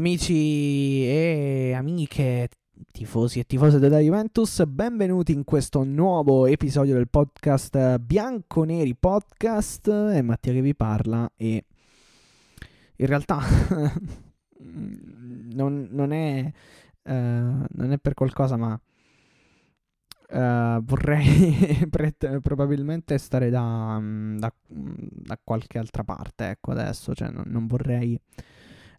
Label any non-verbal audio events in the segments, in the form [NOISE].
Amici e amiche, tifosi e tifose della Juventus, benvenuti in questo nuovo episodio del podcast Bianconeri Podcast. È Mattia che vi parla e in realtà [LAUGHS] non, non, è, uh, non, è, per qualcosa, ma uh, vorrei [LAUGHS] probabilmente stare da, da, da, qualche altra parte. Ecco, adesso, cioè, non, non vorrei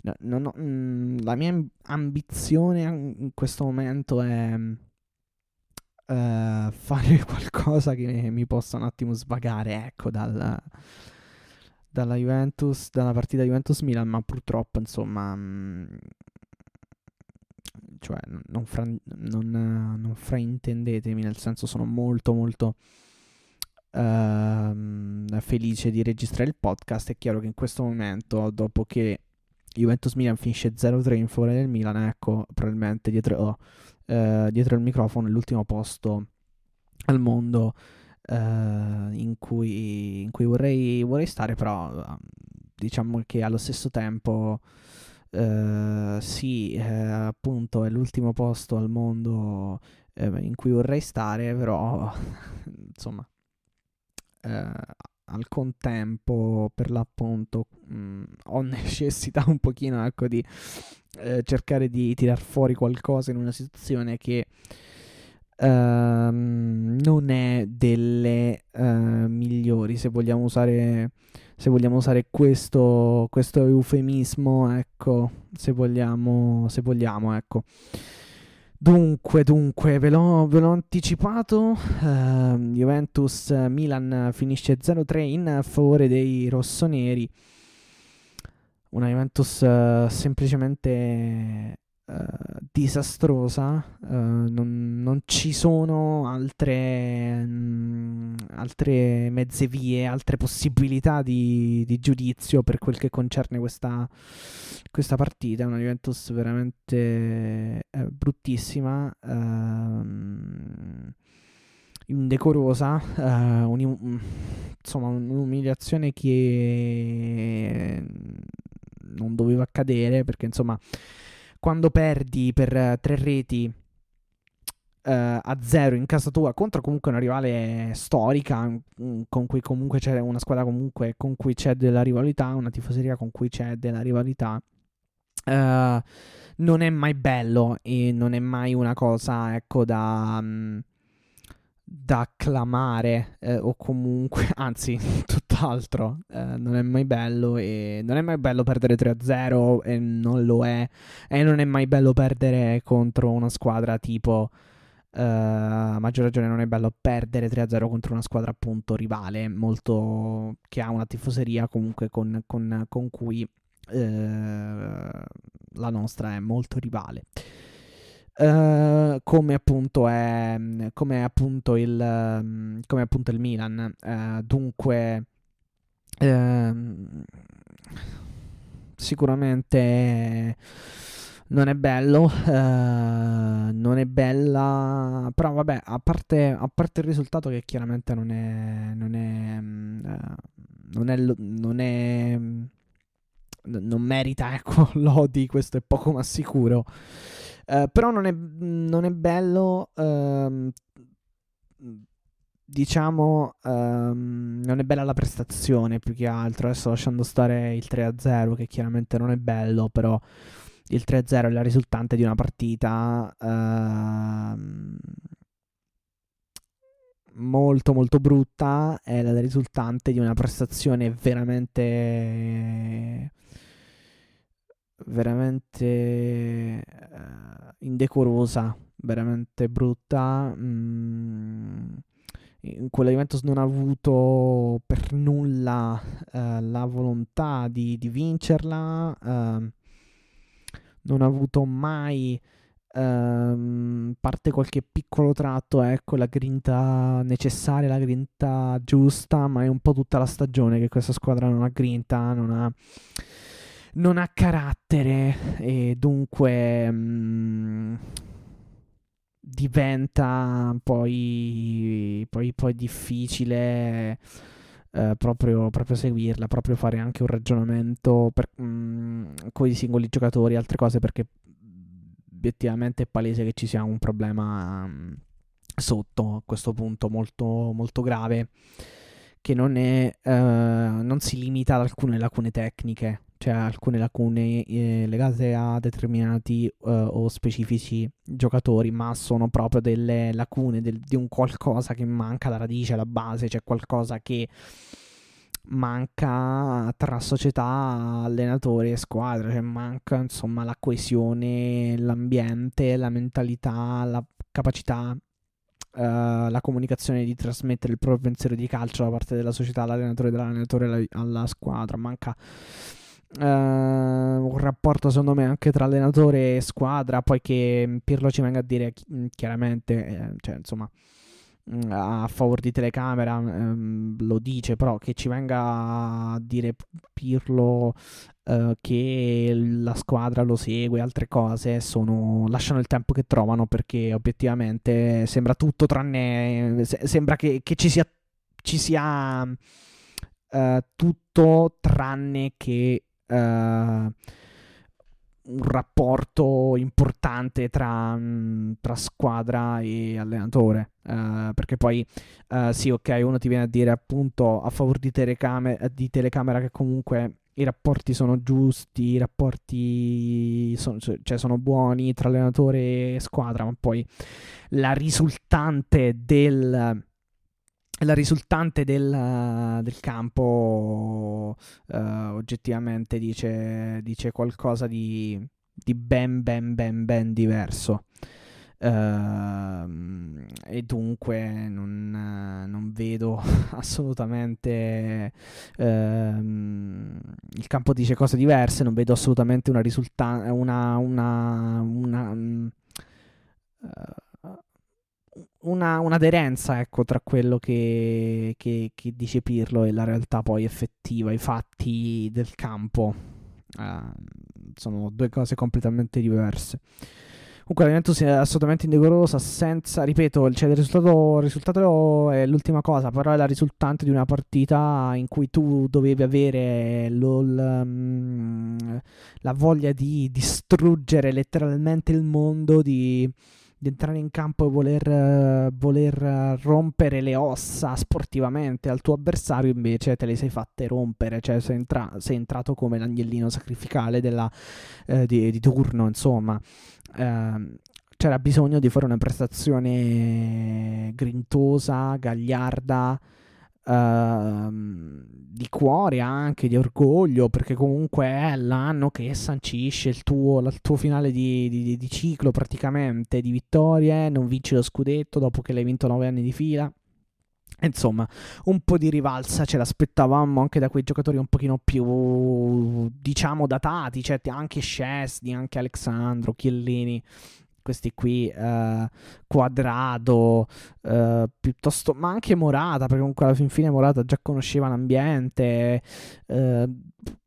no, no, no, mm, la mia ambizione in questo momento è uh, fare [LAUGHS] qualcosa che mi possa un attimo svagare, ecco, dal, dalla Juventus, dalla partita Juventus-Milan, ma purtroppo, insomma, mm, cioè, non, fra, non, non fraintendetemi, nel senso sono molto, molto... Uh, felice di registrare il podcast. È chiaro che in questo momento, dopo che Juventus Milan finisce 0-3 in favore del Milan, ecco, probabilmente dietro, oh, eh, dietro il microfono l'ultimo posto al mondo eh, in, cui, in, cui, vorrei, vorrei stare, però diciamo che allo stesso tempo eh, sì, eh, appunto è l'ultimo posto al mondo eh, in cui vorrei stare, però [LAUGHS] insomma eh, al contempo, per l'appunto, mh, mm, ho [LAUGHS] necessità un pochino ecco, di eh, cercare di tirar fuori qualcosa in una situazione che ehm, non è delle eh, migliori, se vogliamo usare, se vogliamo usare questo, questo eufemismo, ecco, se vogliamo, se vogliamo, ecco. Dunque, dunque, ve l'ho, ve l'ho anticipato. Uh, Juventus Milan finisce 0-3 in favore dei rossoneri. Una Juventus uh, semplicemente uh, disastrosa. Non, non, ci sono altre, mh, altre, mezze vie, altre possibilità di, di giudizio per quel che concerne questa questa partita. Una Juventus veramente eh, bruttissima, ehm, indecorosa, eh, un, insomma un'umiliazione che non doveva accadere perché insomma quando perdi per tre reti a zero in casa tua contro comunque una rivale storica mm, con cui comunque c'è una squadra comunque con cui c'è della rivalità una tifoseria con cui c'è della rivalità Uh, non è mai bello e non è mai una cosa, ecco, da, um, da acclamare eh, o comunque, [LAUGHS] anzi, tutt'altro, eh, non è mai bello e non è mai bello perdere 3-0 e non lo è e non è mai bello perdere contro una squadra tipo Uh, a maggior ragione non è bello perdere 3-0 contro una squadra appunto rivale molto che ha una tifoseria comunque con, con, con cui eh, la nostra è molto rivale. Uh, come appunto è come appunto il come appunto il Milan uh, dunque uh, sicuramente non è bello non è bella però vabbè a parte, a parte il risultato che chiaramente non è non è non è, non è non merita [LAUGHS] ecco, lodi, questo è poco ma sicuro. Uh, però non è, non è bello, uh, diciamo, uh, non è bella la prestazione più che altro. Adesso lasciando stare il 3-0, che chiaramente non è bello, però il 3-0 è la risultante di una partita ehm, molto molto brutta, è la risultante di una prestazione veramente veramente uh, indecorosa, veramente brutta. Mm, quella Juventus non ha avuto per nulla uh, la volontà di, di vincerla, uh, non ha avuto mai, uh, parte qualche piccolo tratto, ecco, la grinta necessaria, la grinta giusta, ma è un po' tutta la stagione che questa squadra non ha grinta, non ha non ha carattere e dunque mh, mm, diventa poi, poi, poi difficile eh, proprio, proprio, seguirla, proprio fare anche un ragionamento mm, con i singoli giocatori, altre cose perché obiettivamente è palese che ci sia un problema um, sotto a questo punto molto, molto grave che non, è, uh, non si limita ad alcune lacune tecniche, cioè alcune lacune eh, legate a determinati uh, o specifici giocatori, ma sono proprio delle lacune del, di un qualcosa che manca alla radice, alla base, cioè qualcosa che manca tra società, allenatori e squadra, cioè manca insomma la coesione, l'ambiente, la mentalità, la capacità Uh, la comunicazione di trasmettere il proprio pensiero di calcio da parte della società all'allenatore, dall'allenatore alla, alla squadra. Manca uh, un rapporto, secondo me, anche tra allenatore e squadra. Poi che Pirlo ci venga a dire chiaramente, eh, cioè, insomma, Mm, a favore di telecamera ehm, lo dice, però che ci venga a dire Pirlo eh, che la squadra lo segue, altre cose, sono, lasciano il tempo che trovano perché obiettivamente sembra tutto tranne, se, sembra che, che, ci sia, ci sia eh, tutto tranne che... Uh, un rapporto importante tra, mm, tra squadra e allenatore. Uh, perché poi, uh, sì, ok, uno ti viene a dire appunto a favore di, telecamera, di telecamera che comunque i rapporti sono giusti, i rapporti sono, cioè, sono buoni tra allenatore e squadra, ma poi la risultante del la risultante del, del campo uh, oggettivamente dice, dice qualcosa di, di, ben ben ben ben diverso. Uh, e dunque non, non vedo [LAUGHS] assolutamente uh, il campo dice cose diverse non vedo assolutamente una risultante una, una, una um, una, un'aderenza ecco, tra quello che, che, che, dice Pirlo e la realtà poi effettiva, i fatti del campo. Uh, sono due cose completamente diverse. Comunque la Juventus è assolutamente indecorosa, senza, ripeto, cioè il, risultato, il risultato è l'ultima cosa, però è la risultante di una partita in cui tu dovevi avere um, la voglia di distruggere letteralmente il mondo, di di entrare in campo e voler, uh, voler rompere le ossa sportivamente al tuo avversario, invece te le sei fatte rompere, cioè sei, entra- sei entrato come l'agnellino sacrificale della, uh, di, di, turno, insomma. Uh, c'era bisogno di fare una prestazione grintosa, gagliarda, Uh, di cuore anche, di orgoglio, perché comunque è l'anno che sancisce il tuo, il tuo finale di, di, di, ciclo praticamente, di vittorie, non vinci lo scudetto dopo che l'hai vinto nove anni di fila. Insomma, un po' di rivalsa ce l'aspettavamo anche da quei giocatori un pochino più, diciamo, datati, cioè anche Scesni, anche Alexandro, Chiellini, questi qui, uh, Quadrado, uh, piuttosto, ma anche Morata, perché comunque alla fin fine Morata già conosceva l'ambiente. Uh,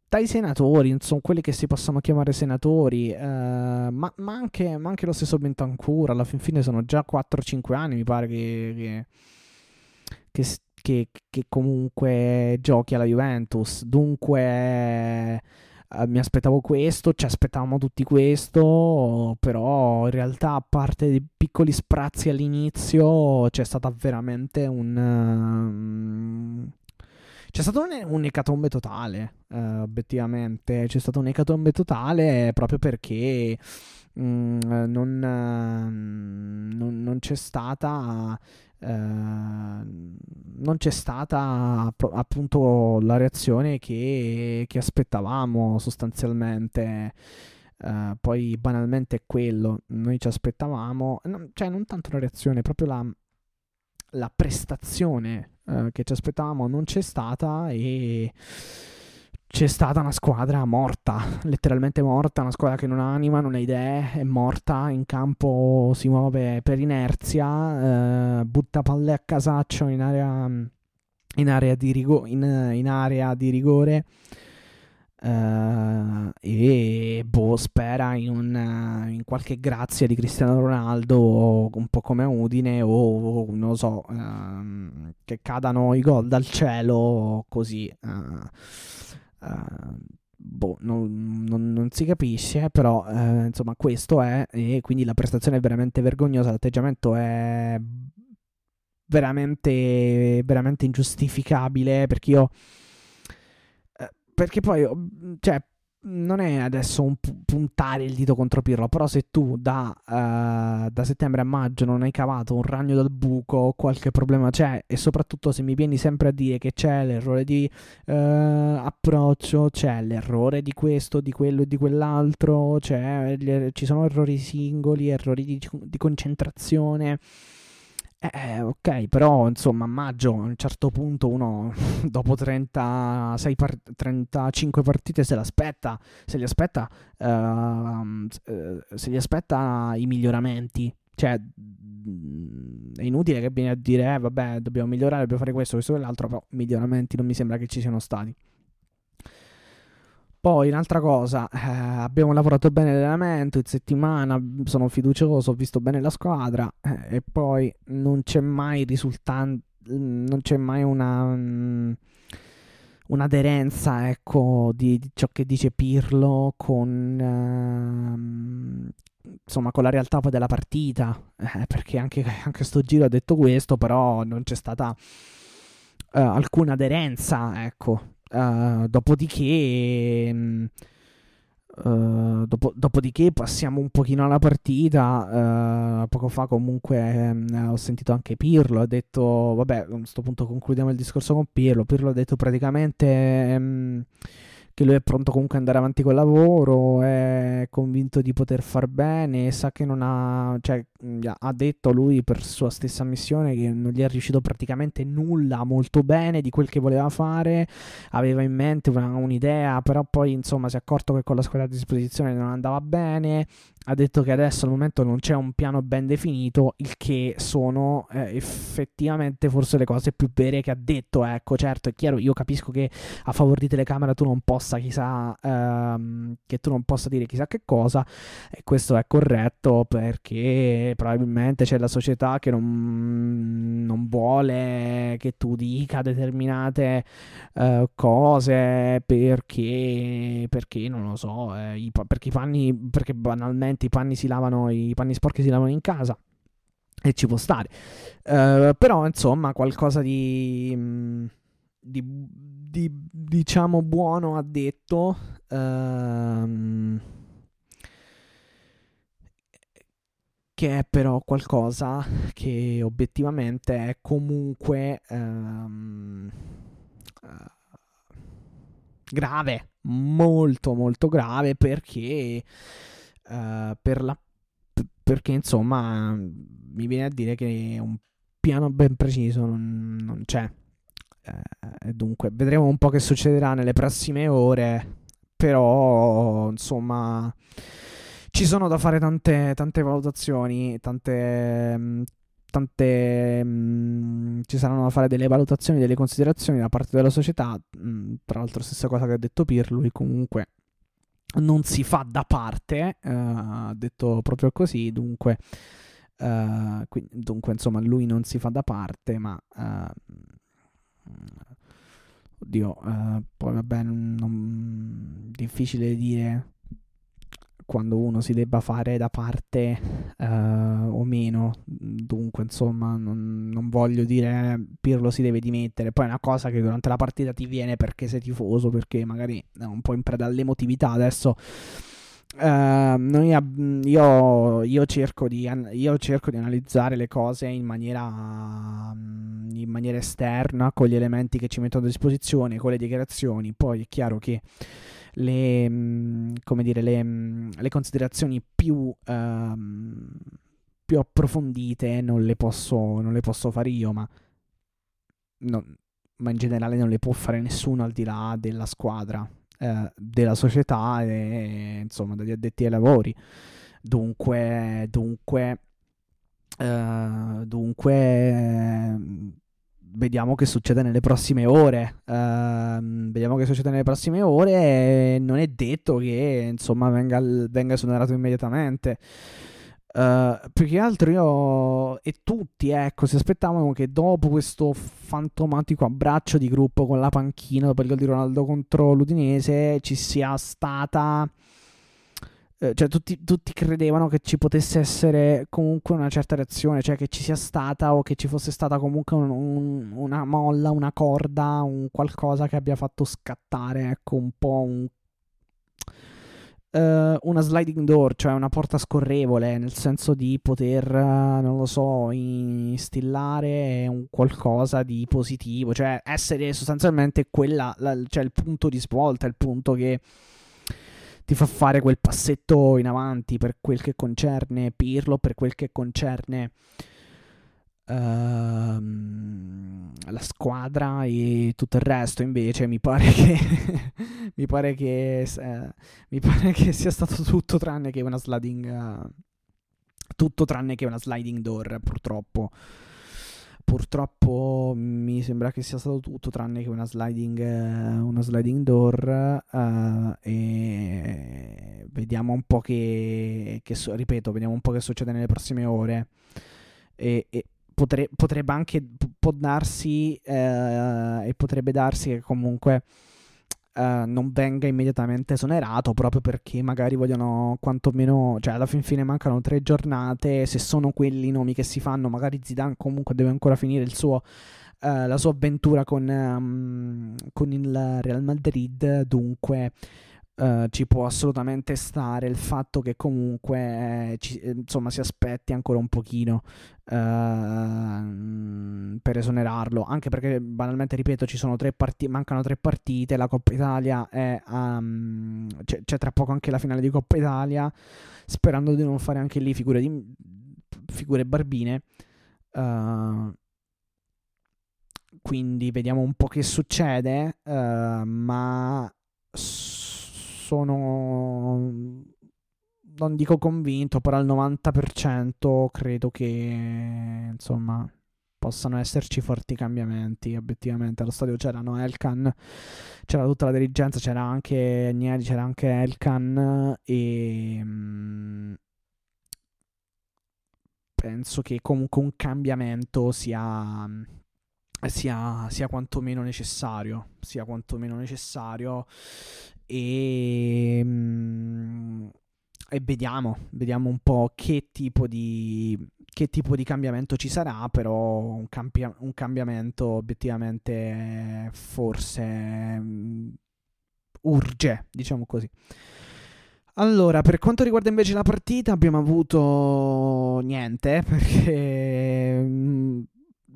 dai senatori, insomma, quelli che si possono chiamare senatori, ma, ma, anche, ma, anche, lo stesso Bentancur, alla fin fine sono già 4-5 anni, mi pare che, che, che, che comunque giochi alla Juventus. Dunque mi aspettavo questo, ci aspettavamo tutti questo, però in realtà a parte dei piccoli sprazzi all'inizio c'è stata veramente un... Uh, c'è stata un, un'ecatombe totale, uh, obiettivamente, c'è stata un'ecatombe totale proprio perché mm, non, non, non, c'è stata Ehm, non c'è stata appunto la reazione che, che aspettavamo sostanzialmente. Uh, poi banalmente è quello, noi ci aspettavamo, no, cioè non tanto la reazione, proprio la, la prestazione uh, che ci aspettavamo non c'è stata e c'è stata una squadra morta, letteralmente morta, una squadra che non ha anima, non ha idee, è morta, in campo si muove per inerzia, eh, butta palle a casaccio in area, in area, di, rigo- in, in area di, rigore eh, e boh, spera in, un, in, qualche grazia di Cristiano Ronaldo, un po' come Udine, o non lo so, ehm, che cadano i gol dal cielo, così. Eh, eh, boh, non, non, non, si capisce, però eh, insomma questo è, e quindi la prestazione è veramente vergognosa, l'atteggiamento è veramente, veramente ingiustificabile, perché io... Eh, perché poi, cioè, non è adesso un puntare il dito contro Pirlo, però se tu da, uh, da, settembre a maggio non hai cavato un ragno dal buco, qualche problema c'è e soprattutto se mi vieni sempre a dire che c'è l'errore di uh, approccio, c'è l'errore di questo, di quello e di quell'altro, ci sono errori singoli, errori di, di concentrazione eh, ok, però insomma a maggio a un certo punto uno [LAUGHS] dopo 36 par- 35 partite se l'aspetta, se li aspetta, uh, se li aspetta i miglioramenti. Cioè, è inutile che vieni a dire, eh, vabbè, dobbiamo migliorare, dobbiamo fare questo, questo e quell'altro, però miglioramenti non mi sembra che ci siano stati. Poi un'altra cosa, eh, abbiamo lavorato bene l'allenamento in settimana, sono fiducioso, ho visto bene la squadra eh, e poi non c'è mai risultante, non c'è mai una, um, un'aderenza ecco, di, di, ciò che dice Pirlo con, uh, insomma, con la realtà della partita, eh, perché anche, anche sto giro ha detto questo, però non c'è stata uh, alcuna aderenza, ecco, Uh, dopodiché, uh, dopo, dopodiché passiamo un pochino alla partita. Uh, poco fa comunque um, ho sentito anche Pirlo, ha detto, vabbè, a questo punto concludiamo il discorso con Pirlo. Pirlo ha detto praticamente... Um, che lui è pronto comunque ad andare avanti col lavoro, è convinto di poter far bene, sa che non ha, cioè ha detto lui per sua stessa missione che non gli è riuscito praticamente nulla molto bene di quel che voleva fare, aveva in mente una, un'idea, però poi insomma si è accorto che con la squadra a disposizione non andava bene, ha detto che adesso al momento non c'è un piano ben definito, il che sono eh, effettivamente forse le cose più vere che ha detto. Ecco, certo, è chiaro, io capisco che a favore di telecamera tu non possa chissà ehm, che tu non possa dire chissà che cosa, e questo è corretto perché probabilmente c'è la società che non, non vuole che tu dica determinate eh, cose perché, perché non lo so, eh, i, perché i panni, perché banalmente i panni si lavano, i panni sporchi si lavano in casa e ci può stare. Uh, però insomma qualcosa di, mm, di, di, diciamo buono ha detto. Uh, che è però qualcosa che obiettivamente è comunque um, uh, grave, molto molto grave perché uh, per la, perché insomma mi viene a dire che un piano ben preciso non, non c'è. Uh, dunque, vedremo un po' che succederà nelle prossime ore. Però, insomma, ci sono da fare tante, tante valutazioni, tante, mm, tante mh, mm, ci saranno da fare delle valutazioni, delle considerazioni da parte della società. Mh, mm, tra l'altro, stessa cosa che ha detto Pirlo, comunque non si fa da parte, uh, detto proprio così, dunque, uh, qui, dunque, insomma, lui non si fa da parte, ma... Uh, oddio, poi vabbè, non, difficile dire quando uno si debba fare da parte uh, o meno. Dunque, insomma, non, non, voglio dire Pirlo si deve dimettere. Poi è una cosa che durante la partita ti viene perché sei tifoso, perché magari è un po' in preda all'emotività. Adesso uh, io, io, cerco di, io, cerco di, analizzare le cose in maniera, in maniera esterna, con gli elementi che ci mettono a disposizione, con le dichiarazioni. Poi è chiaro che le, mm, dire, le, mm, le considerazioni più, um, più approfondite non le, posso, non le posso fare io, ma, non, ma in generale non le può fare nessuno al di là della squadra, eh, della società e insomma degli addetti ai lavori. Dunque, dunque, uh, dunque vediamo che succede nelle prossime ore. Uh, vediamo che succede nelle prossime ore non è detto che insomma venga, venga esonerato immediatamente. Uh, più che altro io e tutti ecco si aspettavano che dopo questo fantomatico abbraccio di gruppo con la panchina dopo il gol di Ronaldo contro l'Udinese ci sia stata eh, cioè tutti, tutti, credevano che ci potesse essere comunque una certa reazione, cioè che ci sia stata o che ci fosse stata comunque un, un, una molla, una corda, un qualcosa che abbia fatto scattare, ecco, un po' un, uh, una sliding door, cioè una porta scorrevole, nel senso di poter, uh, non lo so, instillare un qualcosa di positivo, cioè essere sostanzialmente quella, la, cioè il punto di svolta, il punto che ti fa fare quel passetto in avanti per quel che concerne Pirlo, per quel che concerne uh, la squadra e tutto il resto invece mi pare che [LAUGHS] mi pare che eh, mi pare che sia stato tutto tranne che una sliding uh, tutto tranne che una sliding door purtroppo. Purtroppo mi sembra che sia stato tutto tranne che una sliding, uh, una sliding door uh, e vediamo un po' che, che ripeto, vediamo un po' che succede nelle prossime ore. E, e potre, potrebbe anche può darsi uh, e potrebbe darsi che comunque Uh, non venga immediatamente esonerato proprio perché magari vogliono quantomeno, cioè alla fin fine mancano tre giornate, se sono quelli i nomi che si fanno, magari Zidane comunque deve ancora finire il suo, uh, la sua avventura con, um, con il Real Madrid, dunque Uh, ci può assolutamente stare il fatto che comunque eh, ci, eh, insomma si aspetti ancora un pochino uh, per esonerarlo. Anche perché banalmente ripeto ci sono tre partite mancano tre partite la Coppa Italia è um, c'è, c'è, tra poco anche la finale di Coppa Italia sperando di non fare anche lì figure, di, figure barbine uh, quindi vediamo un po' che succede ma sono non dico convinto, però al 90% credo che insomma possano esserci forti cambiamenti. Obiettivamente allo stadio c'erano Elkan, c'era tutta la dirigenza, c'era anche Nieri, c'era anche Elkan e penso che comunque un cambiamento sia sia, sia quantomeno necessario sia quantomeno necessario e, mm, e vediamo, vediamo un po' che tipo di, che tipo di cambiamento ci sarà, però un, campi- un cambiamento obiettivamente forse um, urge, diciamo così. Allora, per quanto riguarda invece la partita, abbiamo avuto niente [LAUGHS] perché mm,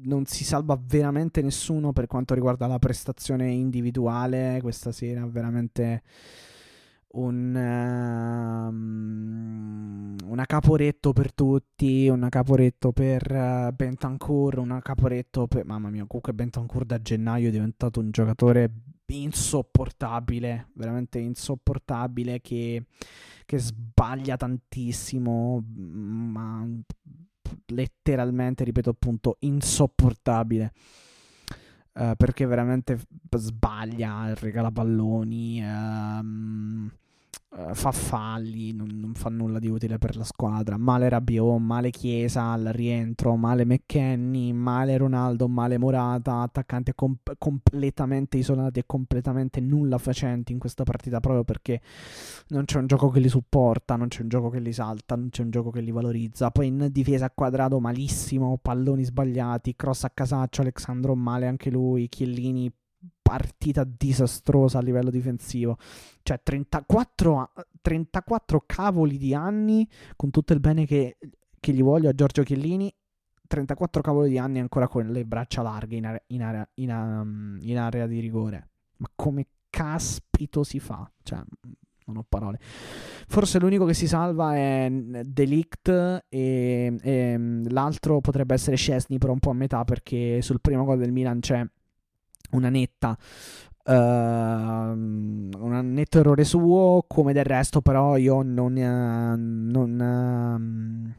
non si salva veramente nessuno per quanto riguarda la prestazione individuale. Questa sera veramente un, um, una caporetto per tutti, una caporetto per uh, Bentancur, una caporetto per... Mamma mia, comunque Bentancur da gennaio è diventato un giocatore insopportabile, veramente insopportabile, che, che sbaglia tantissimo, ma letteralmente, ripeto appunto, insopportabile. Uh, perché veramente sbaglia, regala palloni. Um, uh, fa falli, non, non, fa nulla di utile per la squadra. Male Rabiot, male Chiesa al rientro, male McKenny, male Ronaldo, male Morata, attaccanti com- completamente isolati e completamente nulla facenti in questa partita proprio perché non c'è un gioco che li supporta, non c'è un gioco che li salta, non c'è un gioco che li valorizza. Poi in difesa a quadrato malissimo, palloni sbagliati, cross a casaccio, Alexandro male anche lui, Chiellini partita disastrosa a livello difensivo. Cioè 34, 34 cavoli di anni, con tutto il bene che, che, gli voglio a Giorgio Chiellini, 34 cavoli di anni ancora con le braccia larghe in area, in area, in, um, in area di rigore. Ma come caspito si fa? Cioè, non ho parole. Forse l'unico che si salva è Delict e, e l'altro potrebbe essere Scesni, però un po' a metà perché sul primo gol del Milan c'è una netta Uh, un netto errore suo, come del resto, però io non, uh, non,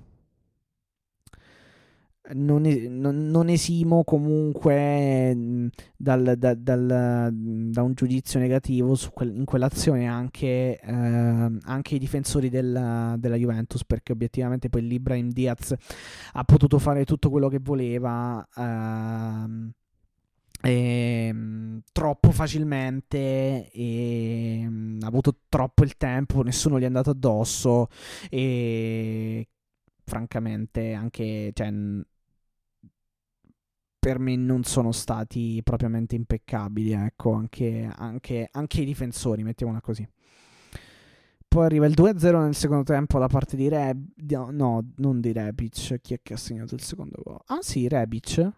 non, non, non, esimo comunque dal, da, dal, da, un giudizio negativo quel, in quell'azione anche, anche i difensori della, della, Juventus perché obiettivamente poi l'Ibrahim Diaz ha potuto fare tutto quello che voleva e, troppo facilmente e ha avuto troppo il tempo nessuno gli è andato addosso e francamente anche cioè, per me non sono stati propriamente impeccabili, ecco, anche, anche, anche i difensori, mettiamola così. Poi arriva il 2-0 nel secondo tempo da parte di Rebic. No, non di Rebic. Chi è che ha segnato il secondo gol? Ah sì, Rebic.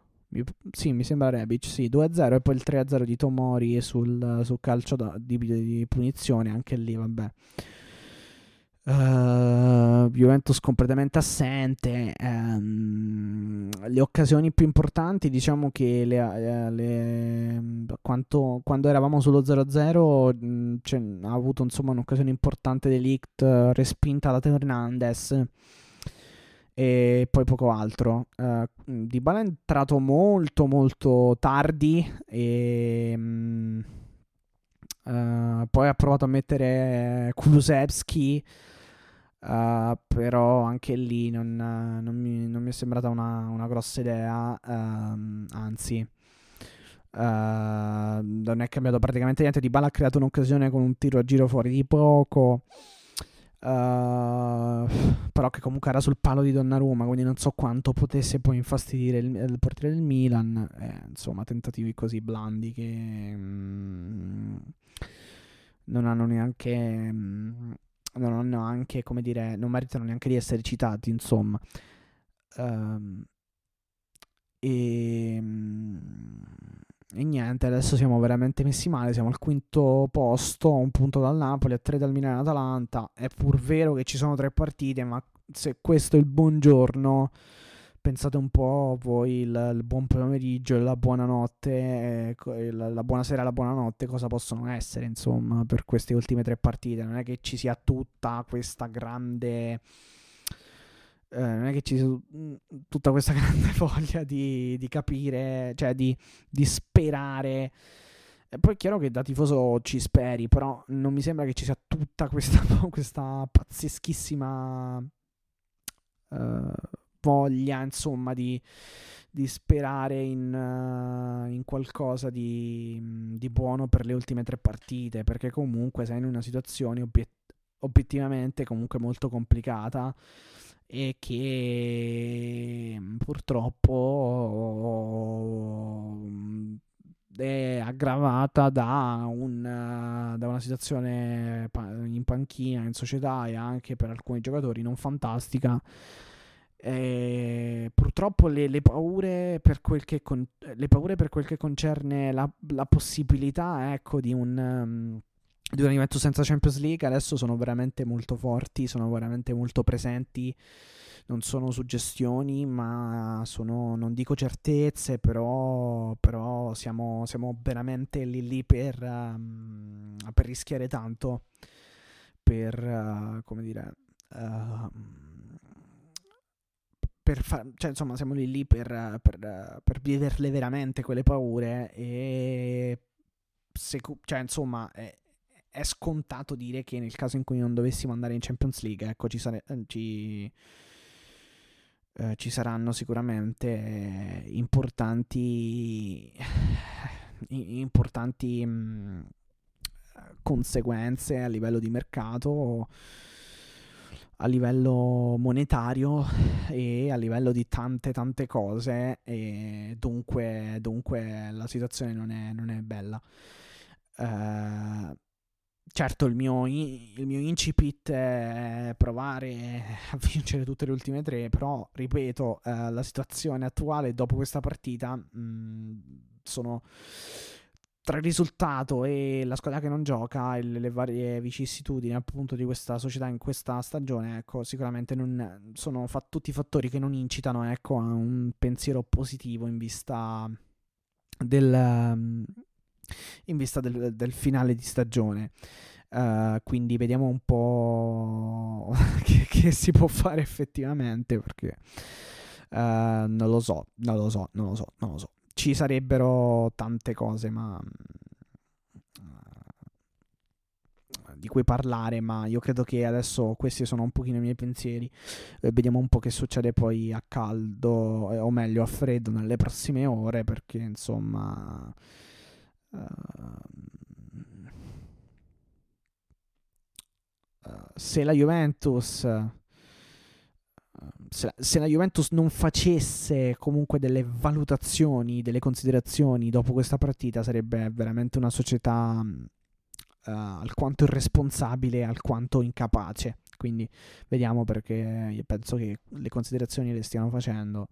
Sì, mi sembra Rebic. Sì, 2-0 e poi il 3-0 di Tomori sul, sul calcio da, di, di, punizione. Anche lì, vabbè. Uh, Juventus completamente assente. Um, le occasioni più importanti, diciamo che le, eh, le, quanto, quando eravamo sullo 0-0, mh, cioè, ha avuto insomma un'occasione importante dell'Ict respinta da Hernandez e poi poco altro. Uh, Di Bala è entrato molto molto tardi e um, uh, poi ha provato a mettere Kulusevski Uh, però anche lì non, non, mi, non, mi, è sembrata una, una grossa idea, uh, anzi non è cambiato praticamente niente. Di Bala ha creato un'occasione con un tiro a giro fuori di poco, però che comunque era sul palo di Donnarumma, quindi non so quanto potesse poi infastidire il, il portiere del Milan. Eh, insomma, tentativi così blandi che mm, non hanno neanche... Mm, non hanno anche, come dire, non meritano neanche di essere citati, insomma. Um, e, e, niente, adesso siamo veramente messi male, siamo al quinto posto, un punto dal Napoli, a tre dal Milan e Atalanta. È pur vero che ci sono tre partite, ma se questo è il buongiorno pensate un po' voi il, il buon pomeriggio la buonanotte, eh, la, la buonasera e la buonanotte cosa possono essere, insomma, per queste ultime tre partite. Non è che ci sia tutta questa grande... Eh, non è che ci sia mm, tutta questa [LAUGHS] grande voglia di, di capire, cioè di, di sperare. E poi è chiaro che da tifoso ci speri, però non mi sembra che ci sia tutta questa, [LAUGHS] questa pazzeschissima... Uh, voglia, insomma, di, di sperare in, uh, in qualcosa di, di, buono per le ultime tre partite, perché comunque sei in una situazione obiet- obiettivamente comunque molto complicata e che purtroppo è aggravata da, un, da, una situazione in panchina, in società e anche per alcuni giocatori non fantastica. Eh, purtroppo le, le, paure con, le paure per quel che concerne la, la possibilità ecco, di un, um, di un evento senza Champions League adesso sono veramente molto forti, sono veramente molto presenti. Non sono suggestioni, ma sono, non dico certezze, però, però siamo, siamo, veramente lì lì per, um, per rischiare tanto, per, uh, come dire, uh, per fa- cioè, insomma, siamo lì lì per, per, per viverle veramente quelle paure e se, cioè, insomma, è, è, scontato dire che nel caso in cui non dovessimo andare in Champions League, ecco, ci, sare- eh, ci, eh, ci saranno sicuramente importanti importanti mh, conseguenze a livello di mercato a livello monetario e a livello di tante tante cose e dunque, dunque la situazione non è, non è bella. Uh, certo il mio, il mio incipit è provare a vincere tutte le ultime tre, però ripeto, uh, la situazione attuale dopo questa partita mh, mm, sono tra il risultato e la squadra che non gioca e le, varie vicissitudini appunto di questa società in questa stagione, ecco, sicuramente non, sono fa- tutti fattori che non incitano ecco, a un pensiero positivo in vista del, in vista del, del finale di stagione. Uh, quindi vediamo un po' [LAUGHS] che, che, si può fare effettivamente perché Uh, non lo so, non lo so, non lo so, non lo so. Ci sarebbero tante cose, ma di cui parlare, ma io credo che adesso questi sono un pochino i miei pensieri. Eh, vediamo un po' che succede poi a caldo, eh, o meglio a freddo nelle prossime ore, perché insomma... Uh, se la Juventus se la, se la, Juventus non facesse comunque delle valutazioni, delle considerazioni dopo questa partita, sarebbe veramente una società uh, alquanto irresponsabile, alquanto incapace. Quindi vediamo perché penso che le considerazioni le stiano facendo.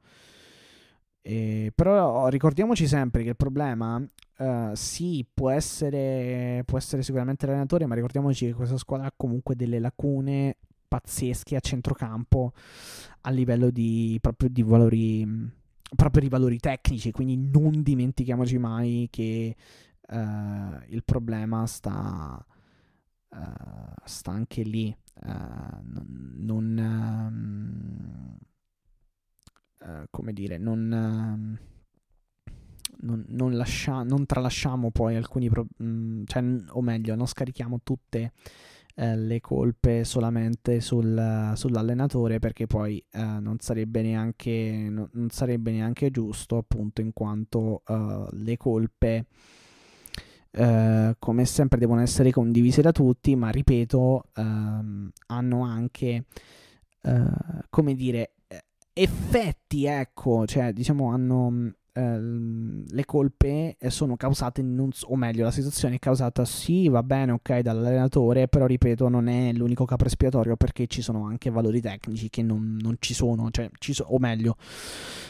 E, però ricordiamoci sempre che il problema, uh, sì, può essere, può essere sicuramente l'allenatore, ma ricordiamoci che questa squadra ha comunque delle lacune pazzesche a centrocampo a livello di proprio di valori proprio di valori tecnici quindi non dimentichiamoci mai che uh, il problema sta, uh, sta anche lì. Uh, non, non come dire, non, non, non, lascia, non tralasciamo poi alcuni, pro- mm, cioè, o meglio, non scarichiamo tutte le colpe solamente sul, sull'allenatore perché poi eh, non, sarebbe neanche, no, non sarebbe neanche giusto appunto in quanto uh, le colpe eh, come sempre devono essere condivise da tutti, ma ripeto, ehm, hanno anche, eh, come dire, eh, effetti, ecco, cioè diciamo hanno Ehm, le colpe sono causate, non, o meglio, la situazione è causata, sì, va bene, ok, dall'allenatore, però ripeto, non è l'unico capo espiatorio perché ci sono anche valori tecnici che non, non ci sono, cioè, ci so, o meglio,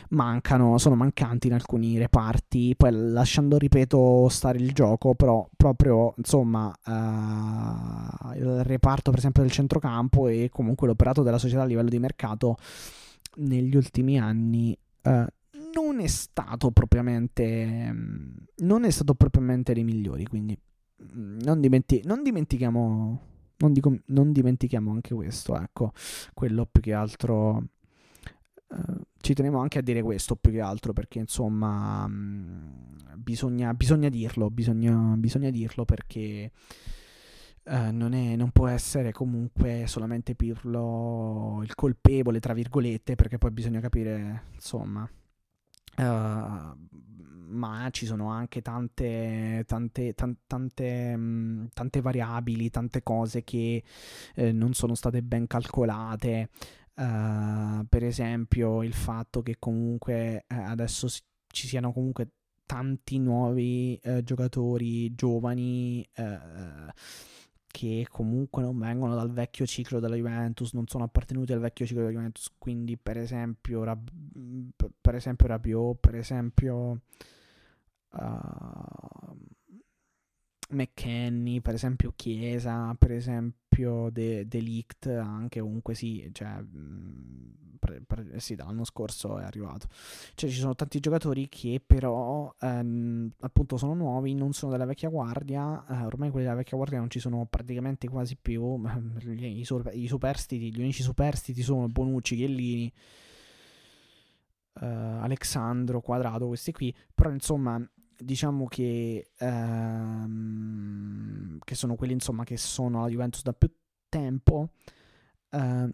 mancano, sono mancanti in alcuni reparti, poi lasciando, ripeto, stare il gioco, però proprio, insomma, uh, il reparto, per esempio, del centrocampo e comunque l'operato della società a livello di mercato negli ultimi anni uh, non è stato propriamente non è stato propriamente dei migliori quindi mm, non, dimenti- non dimentichiamo non, dico, non, dimentichiamo anche questo ecco. Quello più che altro uh, ci tenevo anche a dire questo più che altro perché insomma um, bisogna, bisogna dirlo bisogna, bisogna dirlo perché Uh, non, è, non, può essere comunque solamente Pirlo il colpevole, tra virgolette, perché poi bisogna capire, insomma, Uh, ma ci sono anche tante, tante, tante, tante, mm, tante variabili, tante cose che eh, non sono state ben calcolate. Uh, per esempio, il fatto che comunque eh, adesso si, ci siano comunque tanti nuovi eh, giocatori giovani eh, che comunque non vengono dal vecchio ciclo della Juventus, non sono appartenuti al vecchio ciclo della Juventus, quindi per esempio, Rab- per esempio Rabiot, per esempio uh, McKenny, per esempio Chiesa, per esempio De, Delict, anche comunque sì, cioè, pre, pre, sì, dall'anno scorso è arrivato. Cioè ci sono tanti giocatori che però ehm, appunto sono nuovi, non sono della vecchia guardia, eh, ormai quelli della vecchia guardia non ci sono praticamente quasi più, [LAUGHS] i, super, i superstiti, gli unici superstiti sono Bonucci, Chiellini. Uh, Alexandro Quadrato, questi qui, però insomma diciamo che, ehm, che sono quelli insomma che sono alla Juventus da più tempo eh,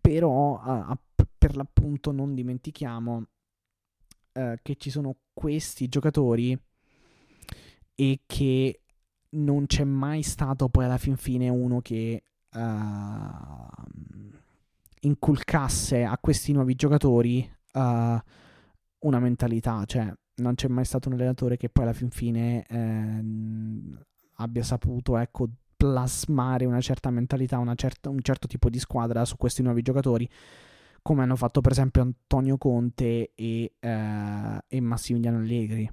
però a, per l'appunto non dimentichiamo eh, che ci sono questi giocatori e che non c'è mai stato poi alla fin fine uno che uh, inculcasse a questi nuovi giocatori uh, una mentalità, cioè non c'è mai stato un allenatore che poi alla fin fine ehm, abbia saputo ecco, plasmare una certa mentalità, una certa, un certo tipo di squadra su questi nuovi giocatori, come hanno fatto per esempio Antonio Conte e, eh, e Massimiliano Allegri.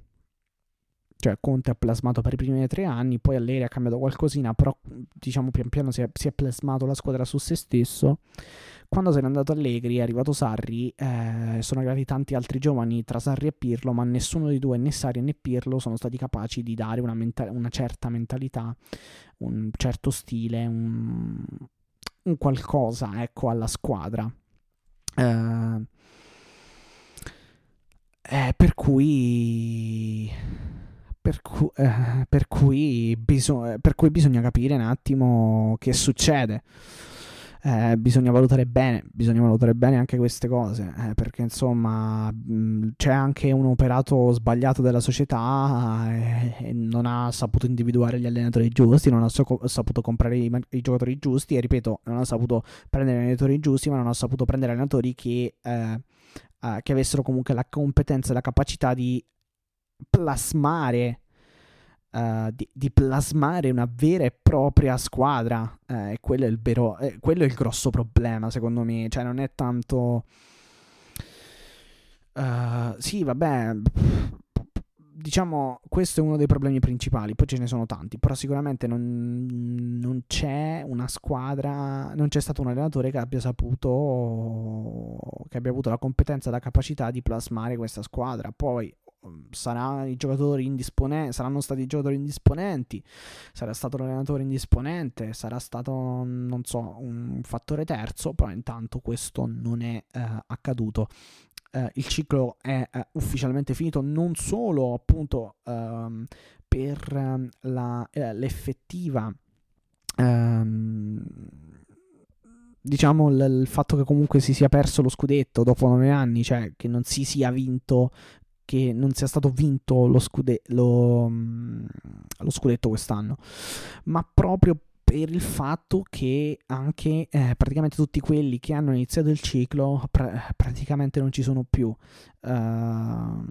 Cioè Conte ha plasmato per i primi tre anni, poi Allegri ha cambiato qualcosina, però diciamo pian piano si è, si è plasmato la squadra su se stesso quando se n'è andato Allegri, è arrivato Sarri, eh, sono arrivati tanti altri giovani tra Sarri e Pirlo, ma nessuno dei due, né Sarri né Pirlo, sono stati capaci di dare una, menta- una certa mentalità, un certo stile, un, un qualcosa ecco, alla squadra. Uh, eh, per cui per, cu- eh, per, cui biso- per, cui bisogna capire un attimo che succede. Eh, bisogna valutare bene, bisogna valutare bene anche queste cose, eh, perché insomma mh, c'è anche un operato sbagliato della società eh, e non ha saputo individuare gli allenatori giusti, non ha so- saputo comprare i, i, giocatori giusti e ripeto, non ha saputo prendere gli allenatori giusti, ma non ha saputo prendere allenatori che, eh, eh, che avessero comunque la competenza e la capacità di plasmare Uh, di, di, plasmare una vera e propria squadra. Eh, quello, è vero, eh, quello, è il grosso problema, secondo me. Cioè, non è tanto. Uh, sì, vabbè. Diciamo, questo è uno dei problemi principali. Poi ce ne sono tanti. Però sicuramente non, non c'è una squadra. Non c'è stato un allenatore che abbia saputo. Che abbia avuto la competenza la capacità di plasmare questa squadra. Poi, sarà i giocatori indisponenti, saranno stati i giocatori indisponenti, sarà stato l'allenatore indisponente, sarà stato, non so, un fattore terzo, però intanto questo non è eh, accaduto. Eh, il ciclo è eh, ufficialmente finito non solo appunto ehm, per ehm, la, eh, l'effettiva ehm, diciamo l- il fatto che comunque si sia perso lo scudetto dopo nove anni, cioè che non si sia vinto che non sia stato vinto lo, scude- lo, mm, lo scudetto quest'anno, ma proprio per il fatto che anche eh, praticamente tutti quelli che hanno iniziato il ciclo pr- praticamente non ci sono più. Uh,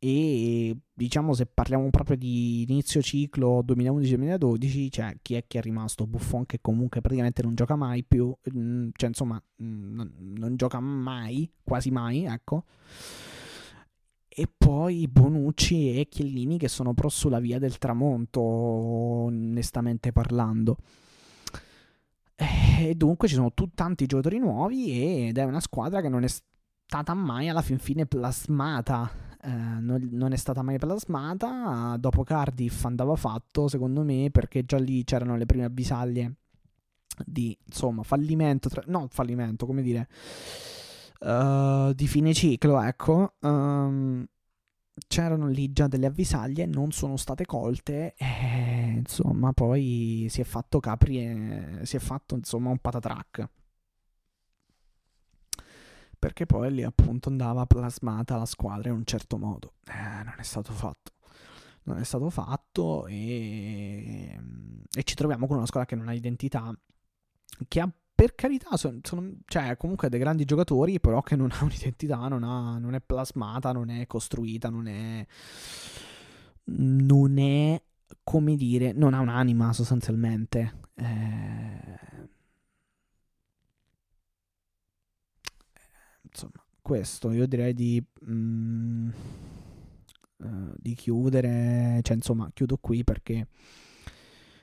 e diciamo se parliamo proprio di inizio ciclo 2011-2012, cioè chi è che è rimasto? Buffon che comunque praticamente non gioca mai più, mm, cioè insomma mm, non, non gioca mai, quasi mai, ecco e poi Bonucci e Chiellini che sono però sulla via del tramonto, onestamente parlando. E dunque ci sono t- tanti giocatori nuovi ed è una squadra che non è stata mai alla fin fine plasmata. Eh, non, non, è stata mai plasmata. Dopo Cardiff andava fatto, secondo me, perché già lì c'erano le prime avvisaglie di insomma fallimento. Tra- no, fallimento, come dire uh, di fine ciclo, ecco, um, c'erano lì già delle avvisaglie, non sono state colte e insomma poi si è fatto Capri e si è fatto insomma un patatrack. Perché poi lì appunto andava plasmata la squadra in un certo modo. Eh, non è stato fatto. Non è stato fatto e, e ci troviamo con una squadra che non ha identità, che ha per carità, sono, sono cioè, comunque dei grandi giocatori, però che non [LAUGHS] ha un'identità, non, ha, non è plasmata, non è costruita, non è... Non è, come dire, non ha un'anima sostanzialmente. Eh, insomma, questo io direi di... Mm, uh, di chiudere, cioè insomma, chiudo qui perché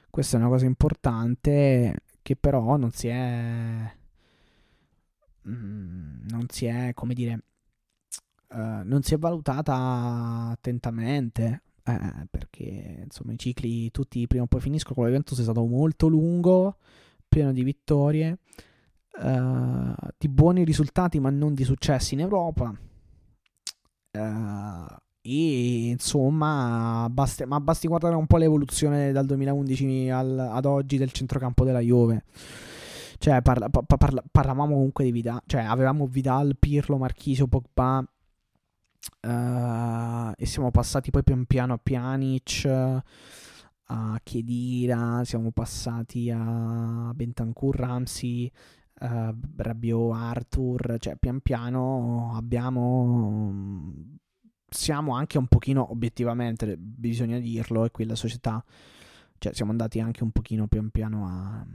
questa è una cosa importante che però non si è mm, non si è come dire uh, non si è valutata attentamente eh, perché insomma i cicli tutti prima o poi finiscono con l'evento è stato molto lungo pieno di vittorie uh, di buoni risultati ma non di successi in Europa uh, e insomma, basti, ma basti guardare un po' l'evoluzione dal 2011 al, ad oggi del centrocampo della Juve. Cioè, parla, parla, parlavamo comunque di Vidal, cioè avevamo Vidal, Pirlo, Marchisio, Pogba. Uh, e siamo passati poi pian piano a Pjanic, a Chiedira, siamo passati a Bentancur, Ramsey, uh, Rabiot, Arthur, cioè pian piano abbiamo siamo anche un pochino, obiettivamente, bisogna dirlo, e qui la società, cioè siamo andati anche un pochino pian piano a...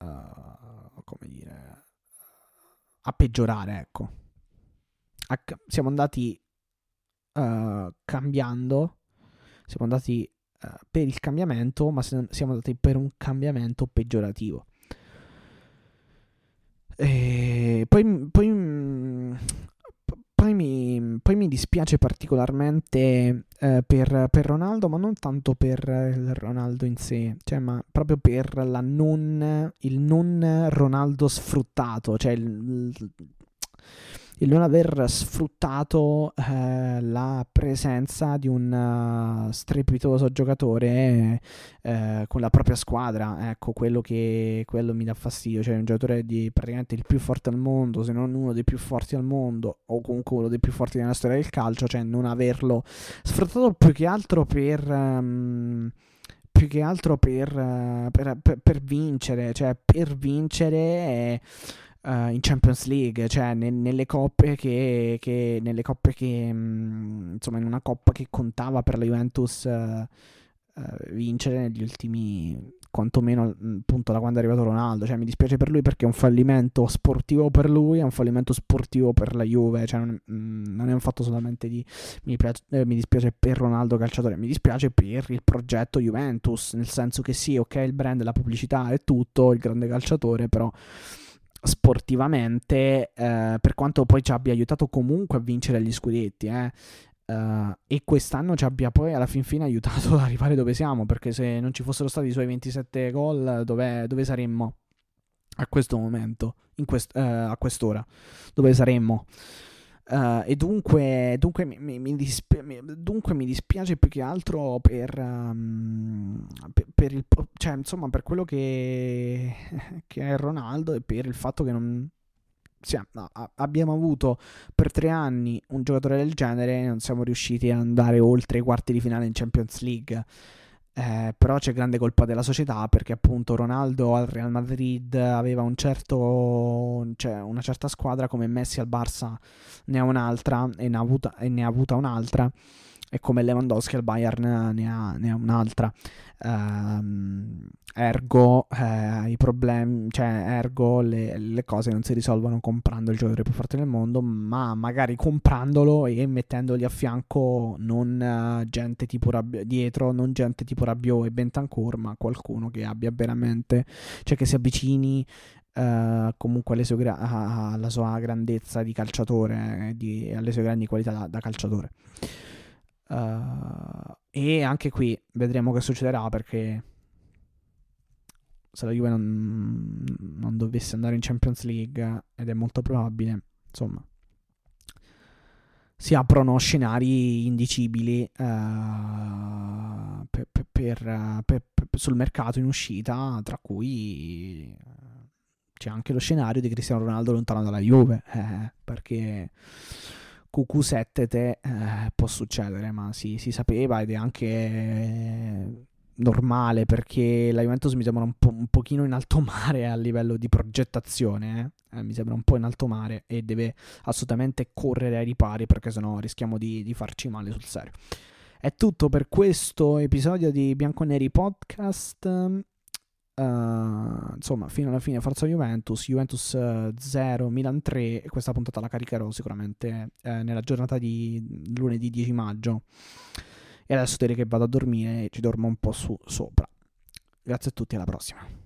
Uh, come dire... a peggiorare, ecco. A, siamo andati uh, cambiando, siamo andati uh, per il cambiamento, ma siamo andati per un cambiamento peggiorativo. E poi, poi poi mi dispiace particolarmente eh, per, per, Ronaldo, ma non tanto per il Ronaldo in sé, cioè, ma proprio per non, il non Ronaldo sfruttato, cioè il non aver sfruttato eh, la presenza di un uh, strepitoso giocatore eh, con la propria squadra. Ecco, quello che quello mi dà fastidio. Cioè, un giocatore di praticamente il più forte al mondo, se non uno dei più forti al mondo, o comunque uno dei più forti nella storia del calcio, cioè non averlo sfruttato più che altro per. Um, più che altro per, uh, per, per, per, vincere, cioè per vincere e, uh, in Champions League, cioè ne, nelle coppe che, che, nelle coppe che mh, mm, insomma in una coppa che contava per la Juventus uh, uh, vincere negli ultimi quantomeno mm, appunto da quando è arrivato Ronaldo. Cioè mi dispiace per lui perché è un fallimento sportivo per lui è un fallimento sportivo per la Juve. Cioè non, mh, mm, non è un fatto solamente di mi, piace, eh, mi, dispiace per Ronaldo calciatore mi dispiace per il progetto Juventus nel senso che sì ok il brand la pubblicità è tutto il grande calciatore però sportivamente, eh, per quanto poi ci abbia aiutato comunque a vincere gli scudetti, eh, Uh, e quest'anno ci abbia poi alla fin fine aiutato [LAUGHS] ad arrivare dove siamo, perché se non ci fossero stati i suoi 27 gol, dove, saremmo a questo momento, quest, uh, a quest'ora? Dove saremmo? Uh, e dunque, dunque, mi, mi dispi- dunque, mi, dispiace più che altro per, um, per, per, il, cioè, insomma, per quello che, [LAUGHS] che, è Ronaldo e per il fatto che non sì, no, abbiamo avuto per tre anni un giocatore del genere e non siamo riusciti ad andare oltre i quarti di finale in Champions League. Eh, però c'è grande colpa della società perché appunto Ronaldo al Real Madrid aveva un certo, cioè una certa squadra come Messi al Barça ne ha un'altra e ne ha avuta, e ne ha avuta un'altra e come Lewandowski al Bayern ne ha, ne ha un'altra. Um, ergo eh, problemi, cioè ergo le, le, cose non si risolvono comprando il giocatore più forte del mondo, ma magari comprandolo e mettendogli a fianco non uh, gente tipo Rabbio, dietro, non gente tipo Rabiot e Bentancur, ma qualcuno che abbia veramente, cioè che si avvicini Uh, comunque sue gra- alla sua grandezza di calciatore e alle sue grandi qualità da, da calciatore. Uh, e anche qui vedremo che succederà perché se la Juve non, non, dovesse andare in Champions League, ed è molto probabile, insomma, si aprono scenari indicibili uh, per, per, per, sul mercato in uscita, tra cui c'è anche lo scenario di Cristiano Ronaldo lontano dalla Juve, eh, perché QQ7 te eh, può succedere, ma si, si, sapeva ed è anche eh, normale perché la Juventus mi sembra un, po', un pochino in alto [LAUGHS] mare a livello di progettazione, eh? Eh, mi sembra un po' in alto mare e deve assolutamente correre ai ripari perché sennò rischiamo di, di farci male sul serio. È tutto per questo episodio di Bianconeri Podcast. Uh, insomma, fino alla fine Forza Juventus, Juventus uh, 0, Milan 3 e questa puntata la caricherò sicuramente uh, nella giornata di lunedì 10 maggio. E adesso direi che vado a dormire e ci dormo un po' su, sopra. Grazie a tutti, alla prossima.